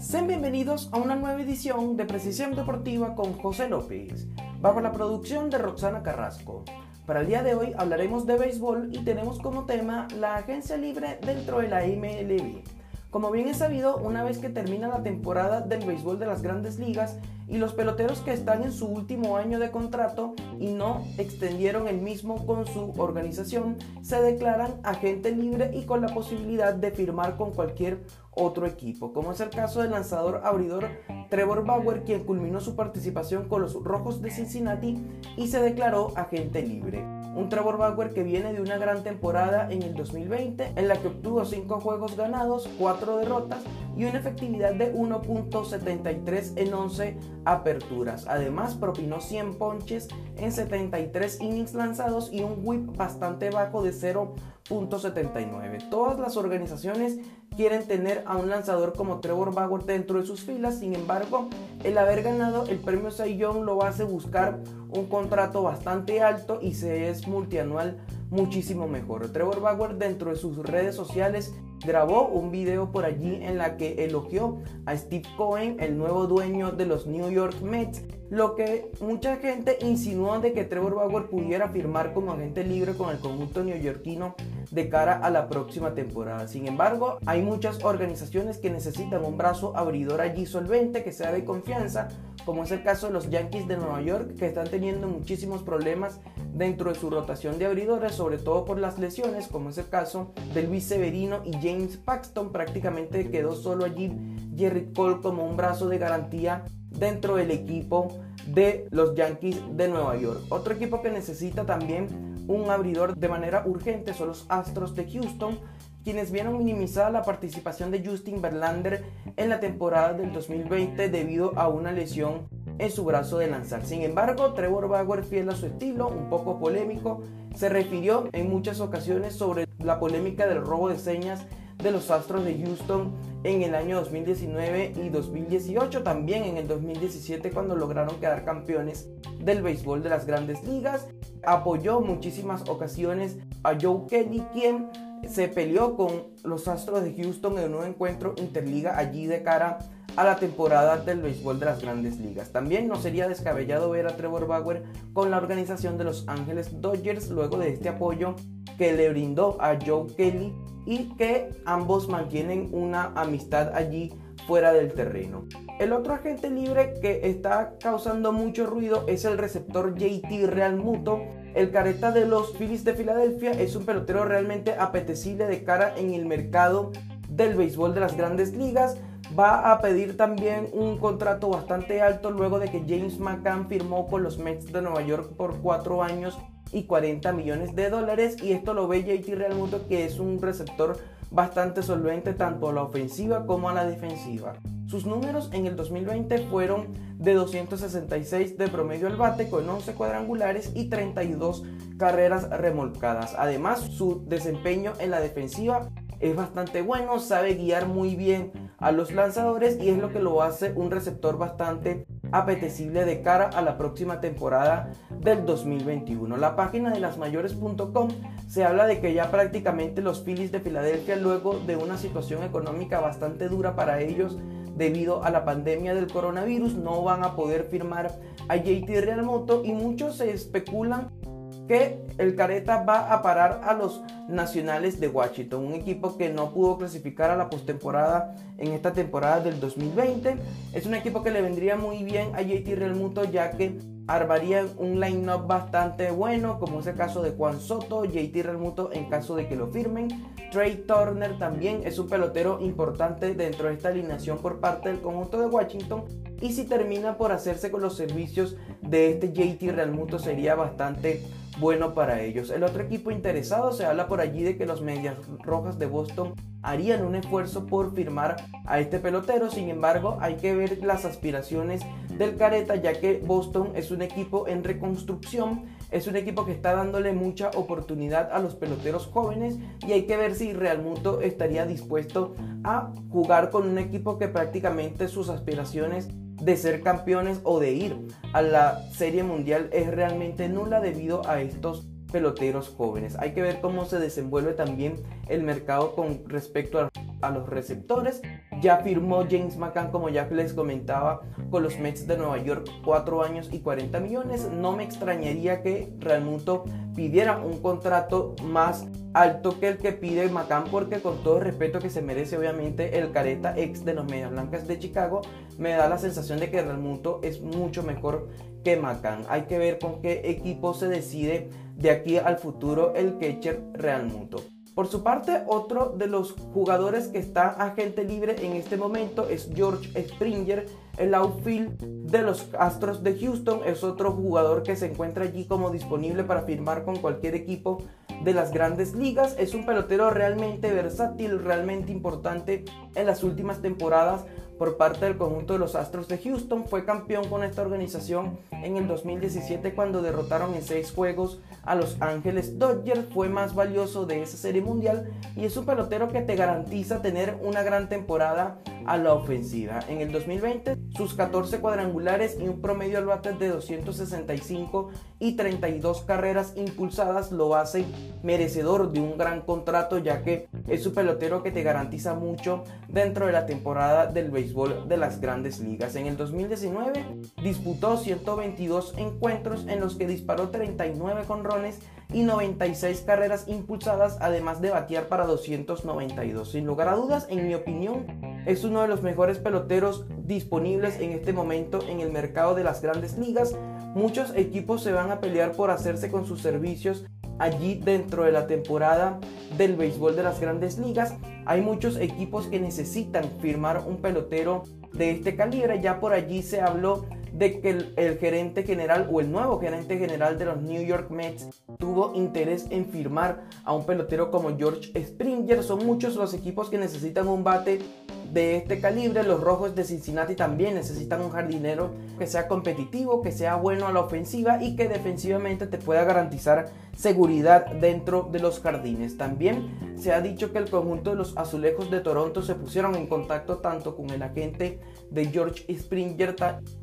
Sean bienvenidos a una nueva edición de Precisión Deportiva con José López, bajo la producción de Roxana Carrasco. Para el día de hoy hablaremos de béisbol y tenemos como tema la agencia libre dentro de la MLB. Como bien es sabido, una vez que termina la temporada del béisbol de las grandes ligas y los peloteros que están en su último año de contrato y no extendieron el mismo con su organización, se declaran agente libre y con la posibilidad de firmar con cualquier otro equipo, como es el caso del lanzador abridor Trevor Bauer, quien culminó su participación con los Rojos de Cincinnati y se declaró agente libre. Un Trevor Bauer que viene de una gran temporada en el 2020, en la que obtuvo 5 juegos ganados, 4 derrotas y una efectividad de 1.73 en 11 aperturas. Además, propinó 100 ponches en 73 innings lanzados y un whip bastante bajo de 0.79. Todas las organizaciones quieren tener a un lanzador como Trevor Bauer dentro de sus filas, sin embargo, el haber ganado el premio Cy Young lo hace buscar un contrato bastante alto y se es multianual muchísimo mejor. Trevor Bauer dentro de sus redes sociales grabó un video por allí en la que elogió a Steve Cohen, el nuevo dueño de los New York Mets, lo que mucha gente insinuó de que Trevor Bauer pudiera firmar como agente libre con el conjunto neoyorquino de cara a la próxima temporada. Sin embargo, hay muchas organizaciones que necesitan un brazo abridor allí solvente que sea de confianza, como es el caso de los Yankees de Nueva York, que están teniendo muchísimos problemas dentro de su rotación de abridores, sobre todo por las lesiones, como es el caso de Luis Severino y James Paxton. Prácticamente quedó solo allí Jerry Cole como un brazo de garantía dentro del equipo de los Yankees de Nueva York. Otro equipo que necesita también un abridor de manera urgente son los Astros de Houston, quienes vieron minimizada la participación de Justin Verlander en la temporada del 2020 debido a una lesión en su brazo de lanzar. Sin embargo, Trevor Bauer, fiel a su estilo, un poco polémico, se refirió en muchas ocasiones sobre la polémica del robo de señas de los Astros de Houston en el año 2019 y 2018, también en el 2017 cuando lograron quedar campeones del béisbol de las grandes ligas. Apoyó muchísimas ocasiones a Joe Kelly, quien se peleó con los Astros de Houston en un encuentro interliga allí de cara a la temporada del béisbol de las grandes ligas. También no sería descabellado ver a Trevor Bauer con la organización de los Ángeles Dodgers luego de este apoyo que le brindó a Joe Kelly y que ambos mantienen una amistad allí fuera del terreno. El otro agente libre que está causando mucho ruido es el receptor JT Real Muto. El careta de los Phillies de Filadelfia es un pelotero realmente apetecible de cara en el mercado del béisbol de las grandes ligas. Va a pedir también un contrato bastante alto luego de que James McCann firmó con los Mets de Nueva York por cuatro años y 40 millones de dólares y esto lo ve JT Realmuto que es un receptor bastante solvente tanto a la ofensiva como a la defensiva. Sus números en el 2020 fueron de 266 de promedio al bate con 11 cuadrangulares y 32 carreras remolcadas. Además, su desempeño en la defensiva es bastante bueno, sabe guiar muy bien a los lanzadores y es lo que lo hace un receptor bastante apetecible de cara a la próxima temporada del 2021. La página de lasmayores.com se habla de que ya prácticamente los Phillies de Filadelfia, luego de una situación económica bastante dura para ellos debido a la pandemia del coronavirus, no van a poder firmar a JT Realmoto y muchos se especulan que el Careta va a parar a los Nacionales de Washington, un equipo que no pudo clasificar a la postemporada en esta temporada del 2020. Es un equipo que le vendría muy bien a JT Realmuto ya que armaría un line-up bastante bueno, como es el caso de Juan Soto, JT Realmuto en caso de que lo firmen. Trey Turner también es un pelotero importante dentro de esta alineación por parte del conjunto de Washington. Y si termina por hacerse con los servicios de este JT Realmuto sería bastante bueno para ellos. El otro equipo interesado se habla por allí de que los Medias Rojas de Boston harían un esfuerzo por firmar a este pelotero. Sin embargo, hay que ver las aspiraciones del Careta, ya que Boston es un equipo en reconstrucción, es un equipo que está dándole mucha oportunidad a los peloteros jóvenes y hay que ver si Real Mundo estaría dispuesto a jugar con un equipo que prácticamente sus aspiraciones de ser campeones o de ir a la serie mundial es realmente nula debido a estos peloteros jóvenes. Hay que ver cómo se desenvuelve también el mercado con respecto a, los receptores. Ya firmó James McCann, como ya les comentaba, con los Mets de Nueva York, 4 años y 40 millones. No me extrañaría que Real Muto pidiera un contrato más alto que el que pide McCann, porque con todo respeto que se merece, obviamente, el careta ex de los Medias Blancas de Chicago, me da la sensación de que Real Muto es mucho mejor que McCann. Hay que ver con qué equipo se decide de aquí al futuro el catcher Real Muto. Por su parte, otro de los jugadores que está agente libre en este momento es George Springer, el outfield de los Astros de Houston. Es otro jugador que se encuentra allí como disponible para firmar con cualquier equipo de las grandes ligas. Es un pelotero realmente versátil, realmente importante en las últimas temporadas por parte del conjunto de los Astros de Houston. Fue campeón con esta organización en el 2017 cuando derrotaron en seis juegos a Los Ángeles Dodgers. Fue más valioso de esa serie mundial y es un pelotero que te garantiza tener una gran temporada a la ofensiva. En el 2020, sus 14 cuadrangulares y un promedio al bate de 265 y 32 carreras impulsadas lo hacen merecedor de un gran contrato ya que es un pelotero que te garantiza mucho dentro de la temporada del béisbol de las grandes ligas. En el 2019 disputó 122 encuentros en los que disparó 39 conrones y 96 carreras impulsadas, además de batear para 292. Sin lugar a dudas, en mi opinión, es uno de los mejores peloteros disponibles en este momento en el mercado de las grandes ligas. Muchos equipos se van a pelear por hacerse con sus servicios allí dentro de la temporada del béisbol de las grandes ligas. Hay muchos equipos que necesitan firmar un pelotero de este calibre. Ya por allí se habló de que el, gerente general o el nuevo gerente general de los New York Mets tuvo interés en firmar a un pelotero como George Springer. Son muchos los equipos que necesitan un bate de este calibre. Los rojos de Cincinnati también necesitan un jardinero que sea competitivo, que sea bueno a la ofensiva y que defensivamente te pueda garantizar seguridad dentro de los jardines. También se ha dicho que el conjunto de los azulejos de Toronto se pusieron en contacto tanto con el agente de George Springer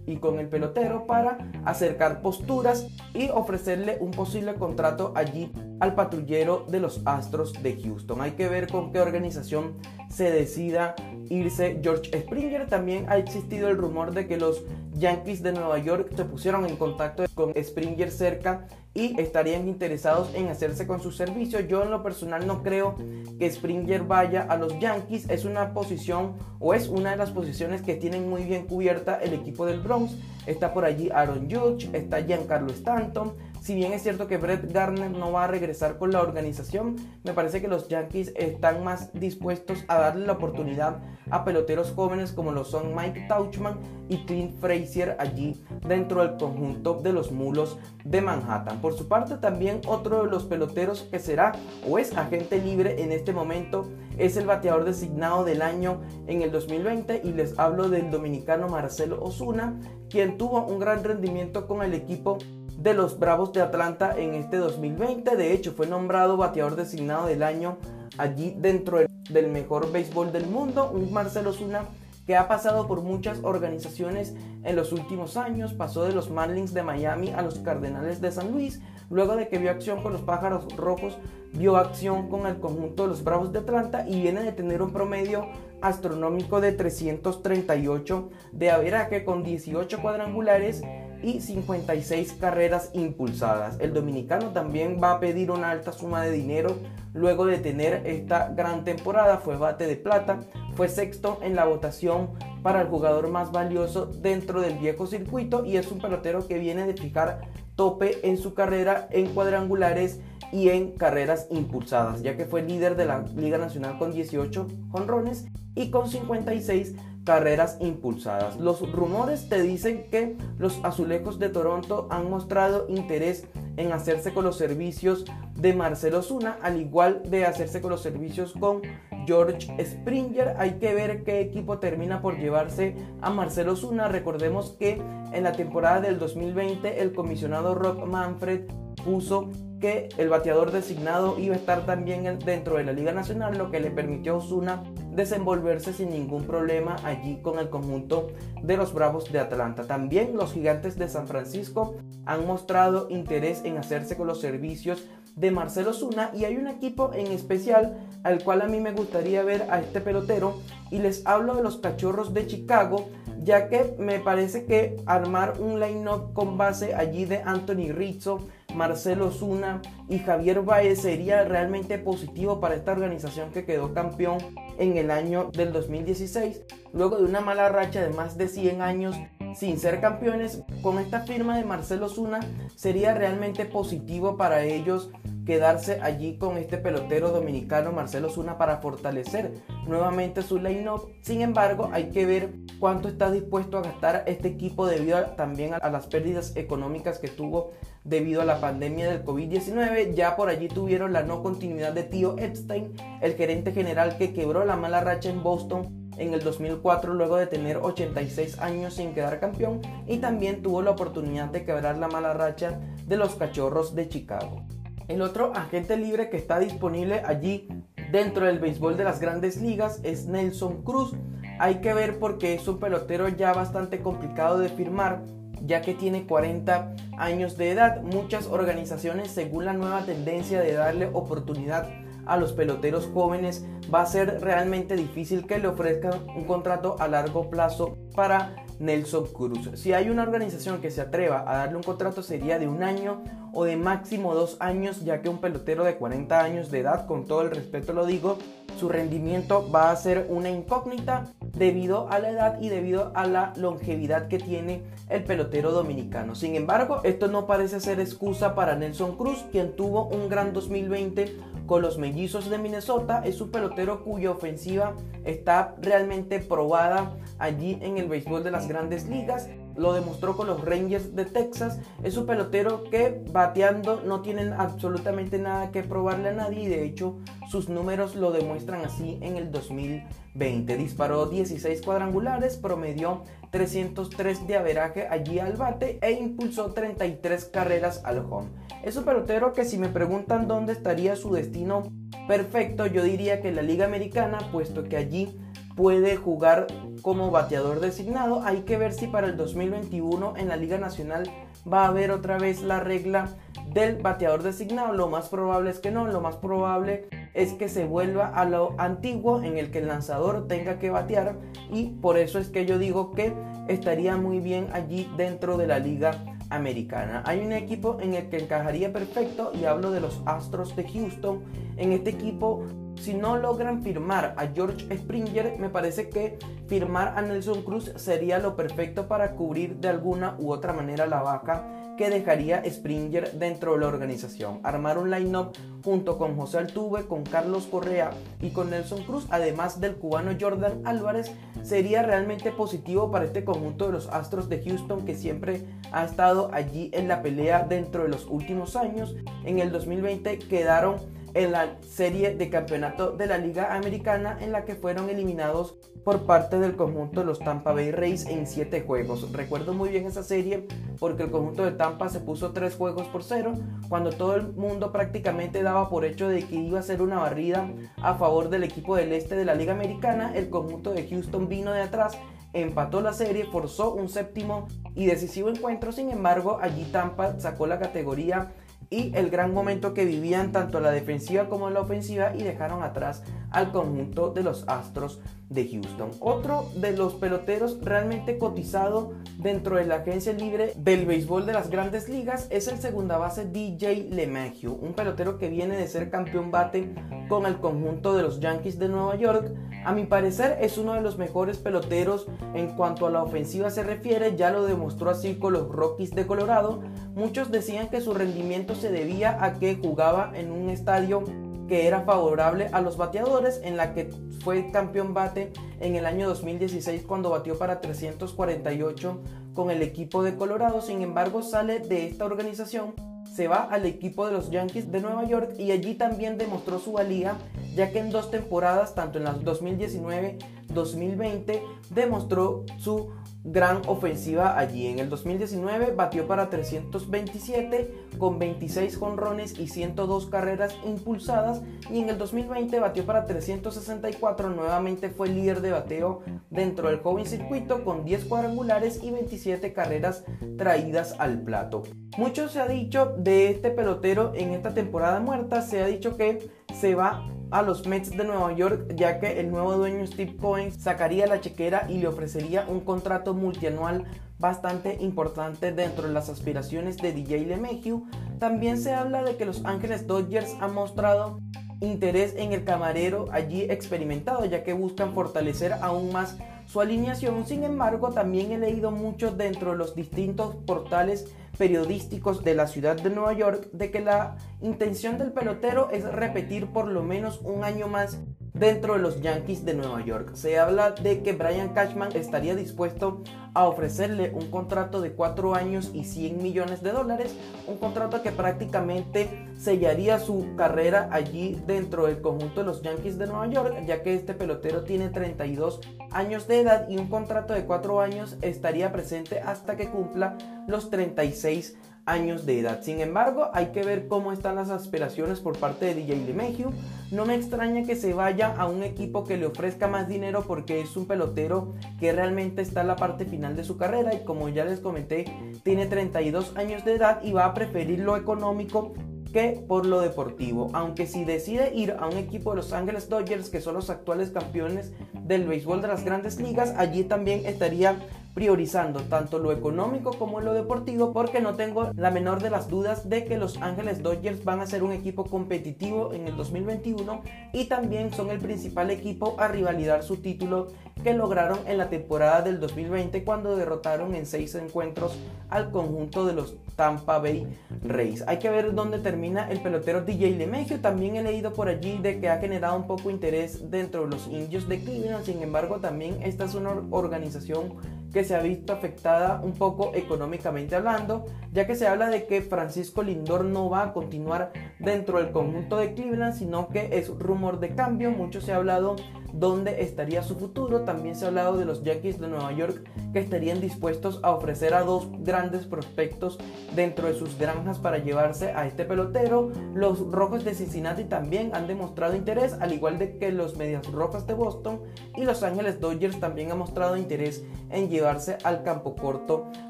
y con el pelotero para acercar posturas y ofrecerle un posible contrato allí al patrullero de los Astros de Houston. Hay que ver con qué organización se decida irse George Springer. También ha existido el rumor de que los Yankees de Nueva York se pusieron en contacto con Springer cerca y estarían interesados en hacerse con su servicio. Yo en lo personal no creo que Springer vaya a los Yankees. Es una posición o es una de las posiciones que tienen muy bien cubierta el equipo del Bronx. Está por allí Aaron Judge, está Giancarlo Stanton, si bien es cierto que Brett Garner no va a regresar con la organización, me parece que los Yankees están más dispuestos a darle la oportunidad a peloteros jóvenes como lo son Mike Tauchman y Clint Frazier allí dentro del conjunto de los mulos de Manhattan. Por su parte también otro de los peloteros que será o es agente libre en este momento es el bateador designado del año en el 2020 y les hablo del dominicano Marcelo Osuna, quien tuvo un gran rendimiento con el equipo de los Bravos de Atlanta en este 2020. De hecho, fue nombrado bateador designado del año allí dentro del mejor béisbol del mundo. Un Marcelo Zuna que ha pasado por muchas organizaciones en los últimos años. Pasó de los Marlins de Miami a los Cardenales de San Luis. Luego de que vio acción con los Pájaros Rojos, vio acción con el conjunto de los Bravos de Atlanta y viene de tener un promedio astronómico de 338 de averaje con 18 cuadrangulares y 56 carreras impulsadas. El dominicano también va a pedir una alta suma de dinero luego de tener esta gran temporada. Fue bate de plata, fue sexto en la votación para el jugador más valioso dentro del viejo circuito y es un pelotero que viene de fijar tope en su carrera en cuadrangulares y en carreras impulsadas, ya que fue líder de la Liga Nacional con 18 jonrones y con 56 carreras impulsadas. Los rumores te dicen que los azulejos de Toronto han mostrado interés en hacerse con los servicios de Marcelo Zuna, al igual de hacerse con los servicios con George Springer. Hay que ver qué equipo termina por llevarse a Marcelo Zuna. Recordemos que en la temporada del 2020 el comisionado Rob Manfred puso que el bateador designado iba a estar también dentro de la Liga Nacional, lo que le permitió a Osuna desenvolverse sin ningún problema allí con el conjunto de los Bravos de Atlanta. También los gigantes de San Francisco han mostrado interés en hacerse con los servicios de Marcelo Zuna y hay un equipo en especial al cual a mí me gustaría ver a este pelotero y les hablo de los Cachorros de Chicago ya que me parece que armar un line-up con base allí de Anthony Rizzo, Marcelo Zuna y Javier Baez sería realmente positivo para esta organización que quedó campeón en el año del 2016, luego de una mala racha de más de 100 años sin ser campeones, con esta firma de Marcelo Zuna sería realmente positivo para ellos quedarse allí con este pelotero dominicano Marcelo Zuna para fortalecer nuevamente su line-up. Sin embargo, hay que ver cuánto está dispuesto a gastar este equipo debido también a, las pérdidas económicas que tuvo debido a la pandemia del COVID-19. Ya por allí tuvieron la no continuidad de Tío Epstein, el gerente general que quebró la mala racha en Boston en el 2004 luego de tener 86 años sin quedar campeón y también tuvo la oportunidad de quebrar la mala racha de los Cachorros de Chicago. El otro agente libre que está disponible allí dentro del béisbol de las grandes ligas es Nelson Cruz. Hay que ver porque es un pelotero ya bastante complicado de firmar ya que tiene 40 años de edad. Muchas organizaciones, según la nueva tendencia de darle oportunidad a los peloteros jóvenes, va a ser realmente difícil que le ofrezcan un contrato a largo plazo para Nelson Cruz. Si hay una organización que se atreva a darle un contrato sería de un año o de máximo dos años, ya que un pelotero de 40 años de edad, con todo el respeto lo digo, su rendimiento va a ser una incógnita debido a la edad y debido a la longevidad que tiene el pelotero dominicano. Sin embargo, esto no parece ser excusa para Nelson Cruz, quien tuvo un gran 2020 con los mellizos de Minnesota. Es un pelotero cuya ofensiva está realmente probada allí en el béisbol de las grandes ligas. Lo demostró con los Rangers de Texas. Es un pelotero que bateando no tienen absolutamente nada que probarle a nadie y de hecho sus números lo demuestran así en el 2020. Disparó 16 cuadrangulares, promedió 303 de averaje allí al bate e impulsó 33 carreras al home. Es un pelotero que si me preguntan dónde estaría su destino perfecto, yo diría que la Liga Americana, puesto que allí puede jugar como bateador designado. Hay que ver si para el 2021 en la Liga Nacional va a haber otra vez la regla del bateador designado. Lo más probable es que no, lo más probable es que se vuelva a lo antiguo en el que el lanzador tenga que batear y por eso es que yo digo que estaría muy bien allí dentro de la liga americana. Hay un equipo en el que encajaría perfecto y hablo de los Astros de Houston. En este equipo, si no logran firmar a George Springer, me parece que firmar a Nelson Cruz sería lo perfecto para cubrir de alguna u otra manera la vaca que dejaría Springer dentro de la organización. Armar un line-up junto con José Altuve, con Carlos Correa y con Nelson Cruz, además del cubano Jordan Álvarez, sería realmente positivo para este conjunto de los Astros de Houston que siempre ha estado allí en la pelea dentro de los últimos años. En el 2020 quedaron en la serie de campeonato de la Liga Americana en la que fueron eliminados por parte del conjunto de los Tampa Bay Rays en 7 juegos. Recuerdo muy bien esa serie porque el conjunto de Tampa se puso 3 juegos por 0 cuando todo el mundo prácticamente daba por hecho de que iba a ser una barrida a favor del equipo del este de la Liga Americana. El conjunto de Houston vino de atrás empató la serie, forzó un séptimo y decisivo encuentro, sin embargo allí Tampa sacó la categoría y el gran momento que vivían tanto la defensiva como la ofensiva y dejaron atrás al conjunto de los Astros de Houston. Otro de los peloteros realmente cotizado dentro de la agencia libre del béisbol de las grandes ligas es el segunda base DJ LeMahieu, un pelotero que viene de ser campeón bate con el conjunto de los Yankees de Nueva York. A mi parecer es uno de los mejores peloteros en cuanto a la ofensiva se refiere, ya lo demostró así con los Rockies de Colorado. Muchos decían que su rendimiento se debía a que jugaba en un estadio que era favorable a los bateadores, en la que fue campeón bate en el año 2016 cuando batió para 348 con el equipo de Colorado. Sin embargo, sale de esta organización, se va al equipo de los Yankees de Nueva York y allí también demostró su valía, ya que en dos temporadas, tanto en las 2019 2020 demostró su gran ofensiva allí. En el 2019 batió para 327 con 26 jonrones y 102 carreras impulsadas y en el 2020 batió para 364, nuevamente fue líder de bateo dentro del joven circuito con 10 cuadrangulares y 27 carreras traídas al plato. Mucho se ha dicho de este pelotero en esta temporada muerta, se ha dicho que se va a los Mets de Nueva York, ya que el nuevo dueño Steve Cohen sacaría la chequera y le ofrecería un contrato multianual bastante importante dentro de las aspiraciones de DJ LeMahieu. También se habla de que los Ángeles Dodgers han mostrado interés en el camarero allí experimentado, ya que buscan fortalecer aún más su alineación. Sin embargo, también he leído mucho dentro de los distintos portales periodísticos de la ciudad de Nueva York de que la intención del pelotero es repetir por lo menos un año más dentro de los Yankees de Nueva York. Se habla de que Brian Cashman estaría dispuesto a ofrecerle un contrato de 4 años y 100 millones de dólares, un contrato que prácticamente sellaría su carrera allí dentro del conjunto de los Yankees de Nueva York, ya que este pelotero tiene 32 años de edad y un contrato de 4 años estaría presente hasta que cumpla los 36 años de edad. Sin embargo, hay que ver cómo están las aspiraciones por parte de DJ LeMahieu. No me extraña que se vaya a un equipo que le ofrezca más dinero porque es un pelotero que realmente está en la parte final de su carrera y como ya les comenté, tiene 32 años de edad y va a preferir lo económico que por lo deportivo. Aunque si decide ir a un equipo de Los Ángeles Dodgers, que son los actuales campeones del béisbol de las grandes ligas, allí también estaría priorizando tanto lo económico como lo deportivo porque no tengo la menor de las dudas de que los Ángeles Dodgers van a ser un equipo competitivo en el 2021 y también son el principal equipo a rivalidar su título que lograron en la temporada del 2020 cuando derrotaron en seis encuentros al conjunto de los Tampa Bay Rays. Hay que ver dónde termina el pelotero DJ LeMahieu. También he leído por allí de que ha generado un poco interés dentro de los indios de Cleveland. Sin embargo, también esta es una organización que se ha visto afectada un poco económicamente hablando, ya que se habla de que Francisco Lindor no va a continuar dentro del conjunto de Cleveland, sino que es rumor de cambio. Mucho se ha hablado dónde estaría su futuro. También se ha hablado de los Yankees de Nueva York que estarían dispuestos a ofrecer a dos grandes prospectos dentro de sus granjas para llevarse a este pelotero. Los Rojos de Cincinnati también han demostrado interés, al igual de que los Medias Rojas de Boston y Los Ángeles Dodgers también han mostrado interés en al campo corto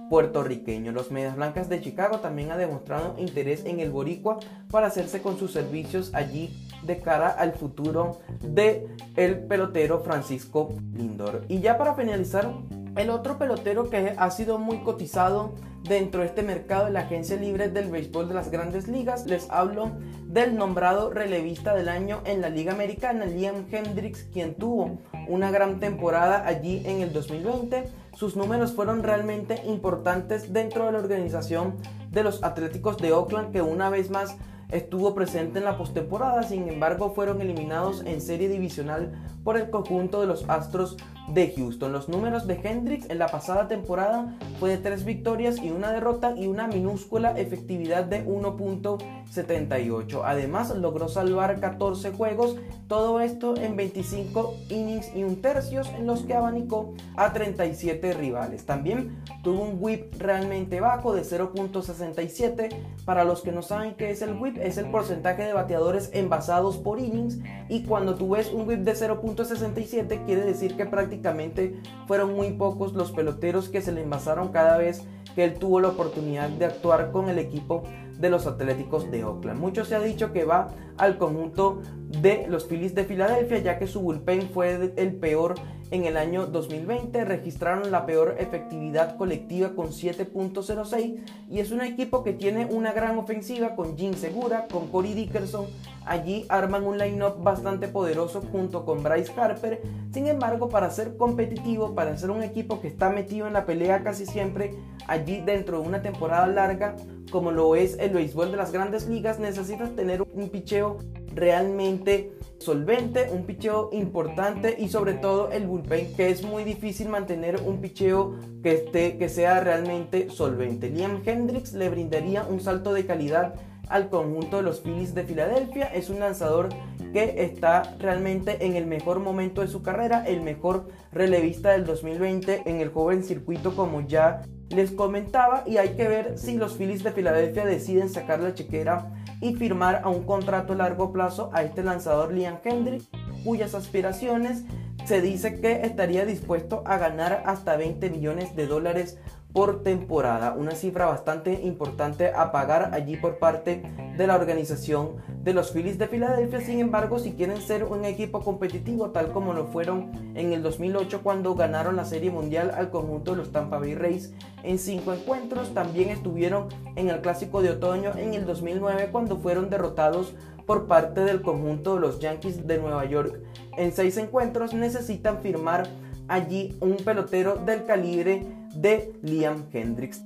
puertorriqueño. Los Medias Blancas de Chicago también han demostrado interés en el Boricua para hacerse con sus servicios allí de cara al futuro de el pelotero Francisco Lindor. Y ya para finalizar, el otro pelotero que ha sido muy cotizado dentro de este mercado de la agencia libre del béisbol de las grandes ligas, les hablo del nombrado relevista del año en la Liga Americana, Liam Hendricks, quien tuvo una gran temporada allí en el 2020. Sus números fueron realmente importantes dentro de la organización de los Atléticos de Oakland, que una vez más estuvo presente en la postemporada, sin embargo fueron eliminados en serie divisional por el conjunto de los Astros de Houston. Los números de Hendricks en la pasada temporada fue de 3 victorias y una derrota y una minúscula efectividad de 1.78. Además logró salvar 14 juegos, todo esto en 25 innings y un tercios en los que abanicó a 37 rivales. También tuvo un whip realmente bajo de 0.67. Para los que no saben qué es el whip, es el porcentaje de bateadores envasados por innings y cuando tú ves un whip de 0.67 quiere decir que prácticamente fueron muy pocos los peloteros que se le envasaron cada vez que él tuvo la oportunidad de actuar con el equipo de los Atléticos de Oakland. Mucho se ha dicho que va al conjunto de los Phillies de Filadelfia, ya que su bullpen fue el peor en el año 2020. Registraron la peor efectividad colectiva con 7.06 y es un equipo que tiene una gran ofensiva con Jim Segura, con Corey Dickerson. Allí arman un line-up bastante poderoso junto con Bryce Harper. Sin embargo, para ser competitivo, para ser un equipo que está metido en la pelea casi siempre, allí dentro de una temporada larga, como lo es el béisbol de las grandes ligas, necesitas tener un picheo realmente solvente, un picheo importante y sobre todo el bullpen que es muy difícil mantener un picheo que, esté, que sea realmente solvente. Liam Hendricks le brindaría un salto de calidad al conjunto de los Phillies de Filadelfia. Es un lanzador que está realmente en el mejor momento de su carrera, el mejor relevista del 2020 en el joven circuito como ya les comentaba y hay que ver si los Phillies de Filadelfia deciden sacar la chequera y firmar a un contrato a largo plazo a este lanzador Liam Hendrick, cuyas aspiraciones se dice que estaría dispuesto a ganar hasta 20 millones de dólares por temporada, una cifra bastante importante a pagar allí por parte de la organización de los Phillies de Filadelfia. Sin embargo, si quieren ser un equipo competitivo tal como lo fueron en el 2008 cuando ganaron la Serie Mundial al conjunto de los Tampa Bay Rays en cinco encuentros, también estuvieron en el Clásico de Otoño en el 2009 cuando fueron derrotados por parte del conjunto de los Yankees de Nueva York. En seis encuentros necesitan firmar allí un pelotero del calibre de Liam Hendricks.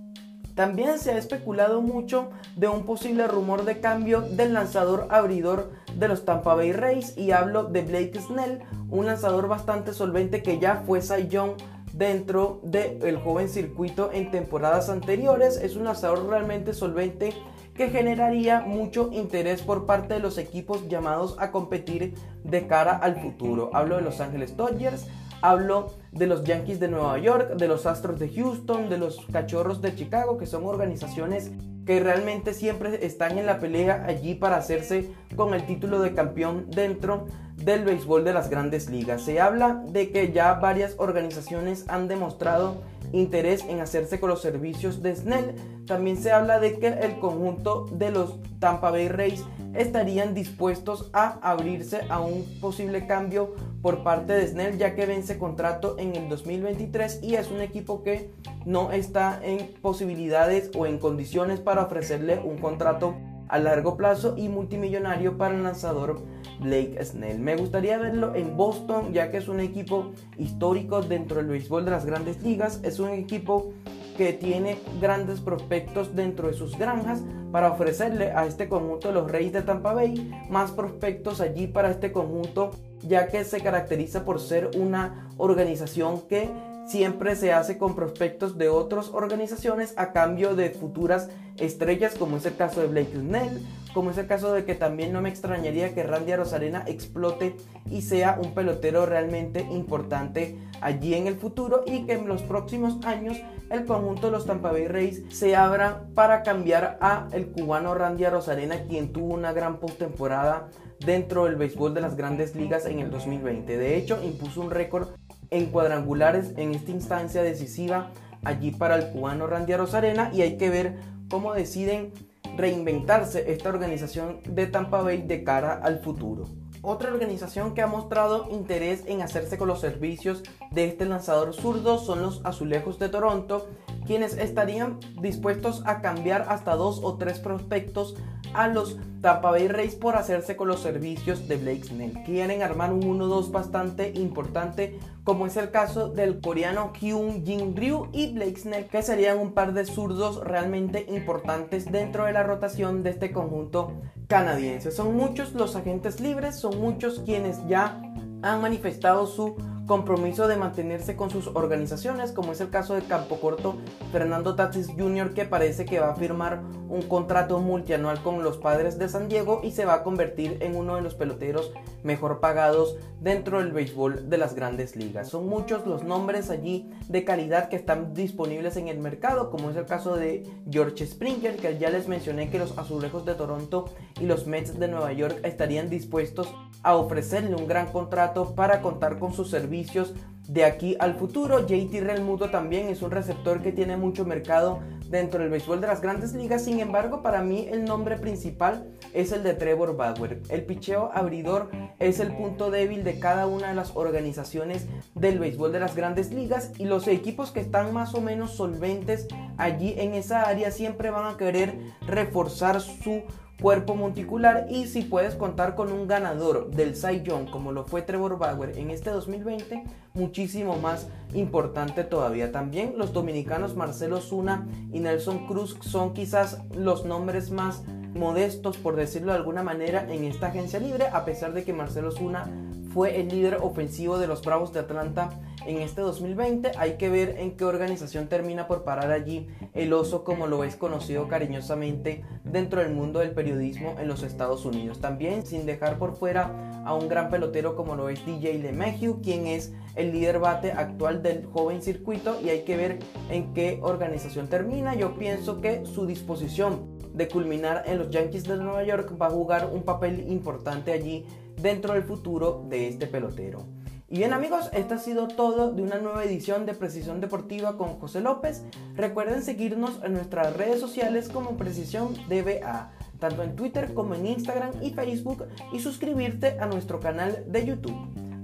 También se ha especulado mucho de un posible rumor de cambio del lanzador abridor de los Tampa Bay Rays y hablo de Blake Snell, un lanzador bastante solvente que ya fue Cy Young dentro del joven circuito en temporadas anteriores. Es un lanzador realmente solvente que generaría mucho interés por parte de los equipos llamados a competir de cara al futuro. Hablo de Los Ángeles Dodgers, Hablo de los Yankees de Nueva York, de los Astros de Houston, de los Cachorros de Chicago, que son organizaciones que realmente siempre están en la pelea allí para hacerse con el título de campeón dentro del béisbol de las grandes ligas. Se habla de que ya varias organizaciones han demostrado interés en hacerse con los servicios de Snell. También se habla de que el conjunto de los Tampa Bay Rays estarían dispuestos a abrirse a un posible cambio por parte de Snell ya que vence contrato en el 2023 y es un equipo que no está en posibilidades o en condiciones para ofrecerle un contrato a largo plazo y multimillonario para el lanzador Blake Snell. Me gustaría verlo en Boston ya que es un equipo histórico dentro del béisbol de las grandes ligas, es un equipo que tiene grandes prospectos dentro de sus granjas para ofrecerle a este conjunto de los Reyes de Tampa Bay más prospectos allí para este conjunto ya que se caracteriza por ser una organización que siempre se hace con prospectos de otras organizaciones a cambio de futuras estrellas, como es el caso de Blake Snell, como es el caso de que también no me extrañaría que Randy Rosarena explote y sea un pelotero realmente importante allí en el futuro y que en los próximos años el conjunto de los Tampa Bay Rays se abra para cambiar a el cubano Randy Rosarena, quien tuvo una gran postemporada dentro del béisbol de las grandes ligas en el 2020. De hecho, impuso un récord en cuadrangulares en esta instancia decisiva allí para el cubano Randy Rosarena y hay que ver cómo deciden reinventarse esta organización de Tampa Bay de cara al futuro. Otra organización que ha mostrado interés en hacerse con los servicios de este lanzador zurdo son los Azulejos de Toronto, quienes estarían dispuestos a cambiar hasta dos o tres prospectos a los Tampa Bay Rays por hacerse con los servicios de Blake Snell. Quieren armar un 1-2 bastante importante, como es el caso del coreano Hyun Jin Ryu y Blake Snell, que serían un par de zurdos realmente importantes dentro de la rotación de este conjunto canadiense. Son muchos los agentes libres, son muchos quienes ya han manifestado su compromiso de mantenerse con sus organizaciones, como es el caso de Campo Corto Fernando Tatis Jr., que parece que va a firmar un contrato multianual con los padres de San Diego y se va a convertir en uno de los peloteros mejor pagados dentro del béisbol de las grandes ligas. Son muchos los nombres allí de calidad que están disponibles en el mercado, como es el caso de George Springer, que ya les mencioné que los Azulejos de Toronto y los Mets de Nueva York estarían dispuestos a ofrecerle un gran contrato para contar con sus servicios de aquí al futuro. JT Realmuto también es un receptor que tiene mucho mercado dentro del béisbol de las grandes ligas. Sin embargo, para mí el nombre principal es el de Trevor Bauer. El picheo abridor es el punto débil de cada una de las organizaciones del béisbol de las grandes ligas y los equipos que están más o menos solventes allí en esa área siempre van a querer reforzar su cuerpo monticular y si puedes contar con un ganador del Cy Young como lo fue Trevor Bauer en este 2020, muchísimo más importante todavía. También los dominicanos Marcelo Zuna y Nelson Cruz son quizás los nombres más modestos, por decirlo de alguna manera, en esta agencia libre, a pesar de que Marcelo Zuna fue el líder ofensivo de los Bravos de Atlanta en este 2020. Hay que ver en qué organización termina por parar allí el oso, como lo es conocido cariñosamente dentro del mundo del periodismo en los Estados Unidos. También sin dejar por fuera a un gran pelotero como lo es DJ LeMahieu, quien es el líder bate actual del joven circuito y hay que ver en qué organización termina. Yo pienso que su disposición de culminar en los Yankees de Nueva York va a jugar un papel importante allí dentro del futuro de este pelotero. Y bien amigos, esto ha sido todo de una nueva edición de Precisión Deportiva con José López. Recuerden seguirnos en nuestras redes sociales como Precisión DBA, tanto en Twitter como en Instagram y Facebook, y suscribirte a nuestro canal de YouTube.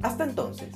Hasta entonces.